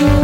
oh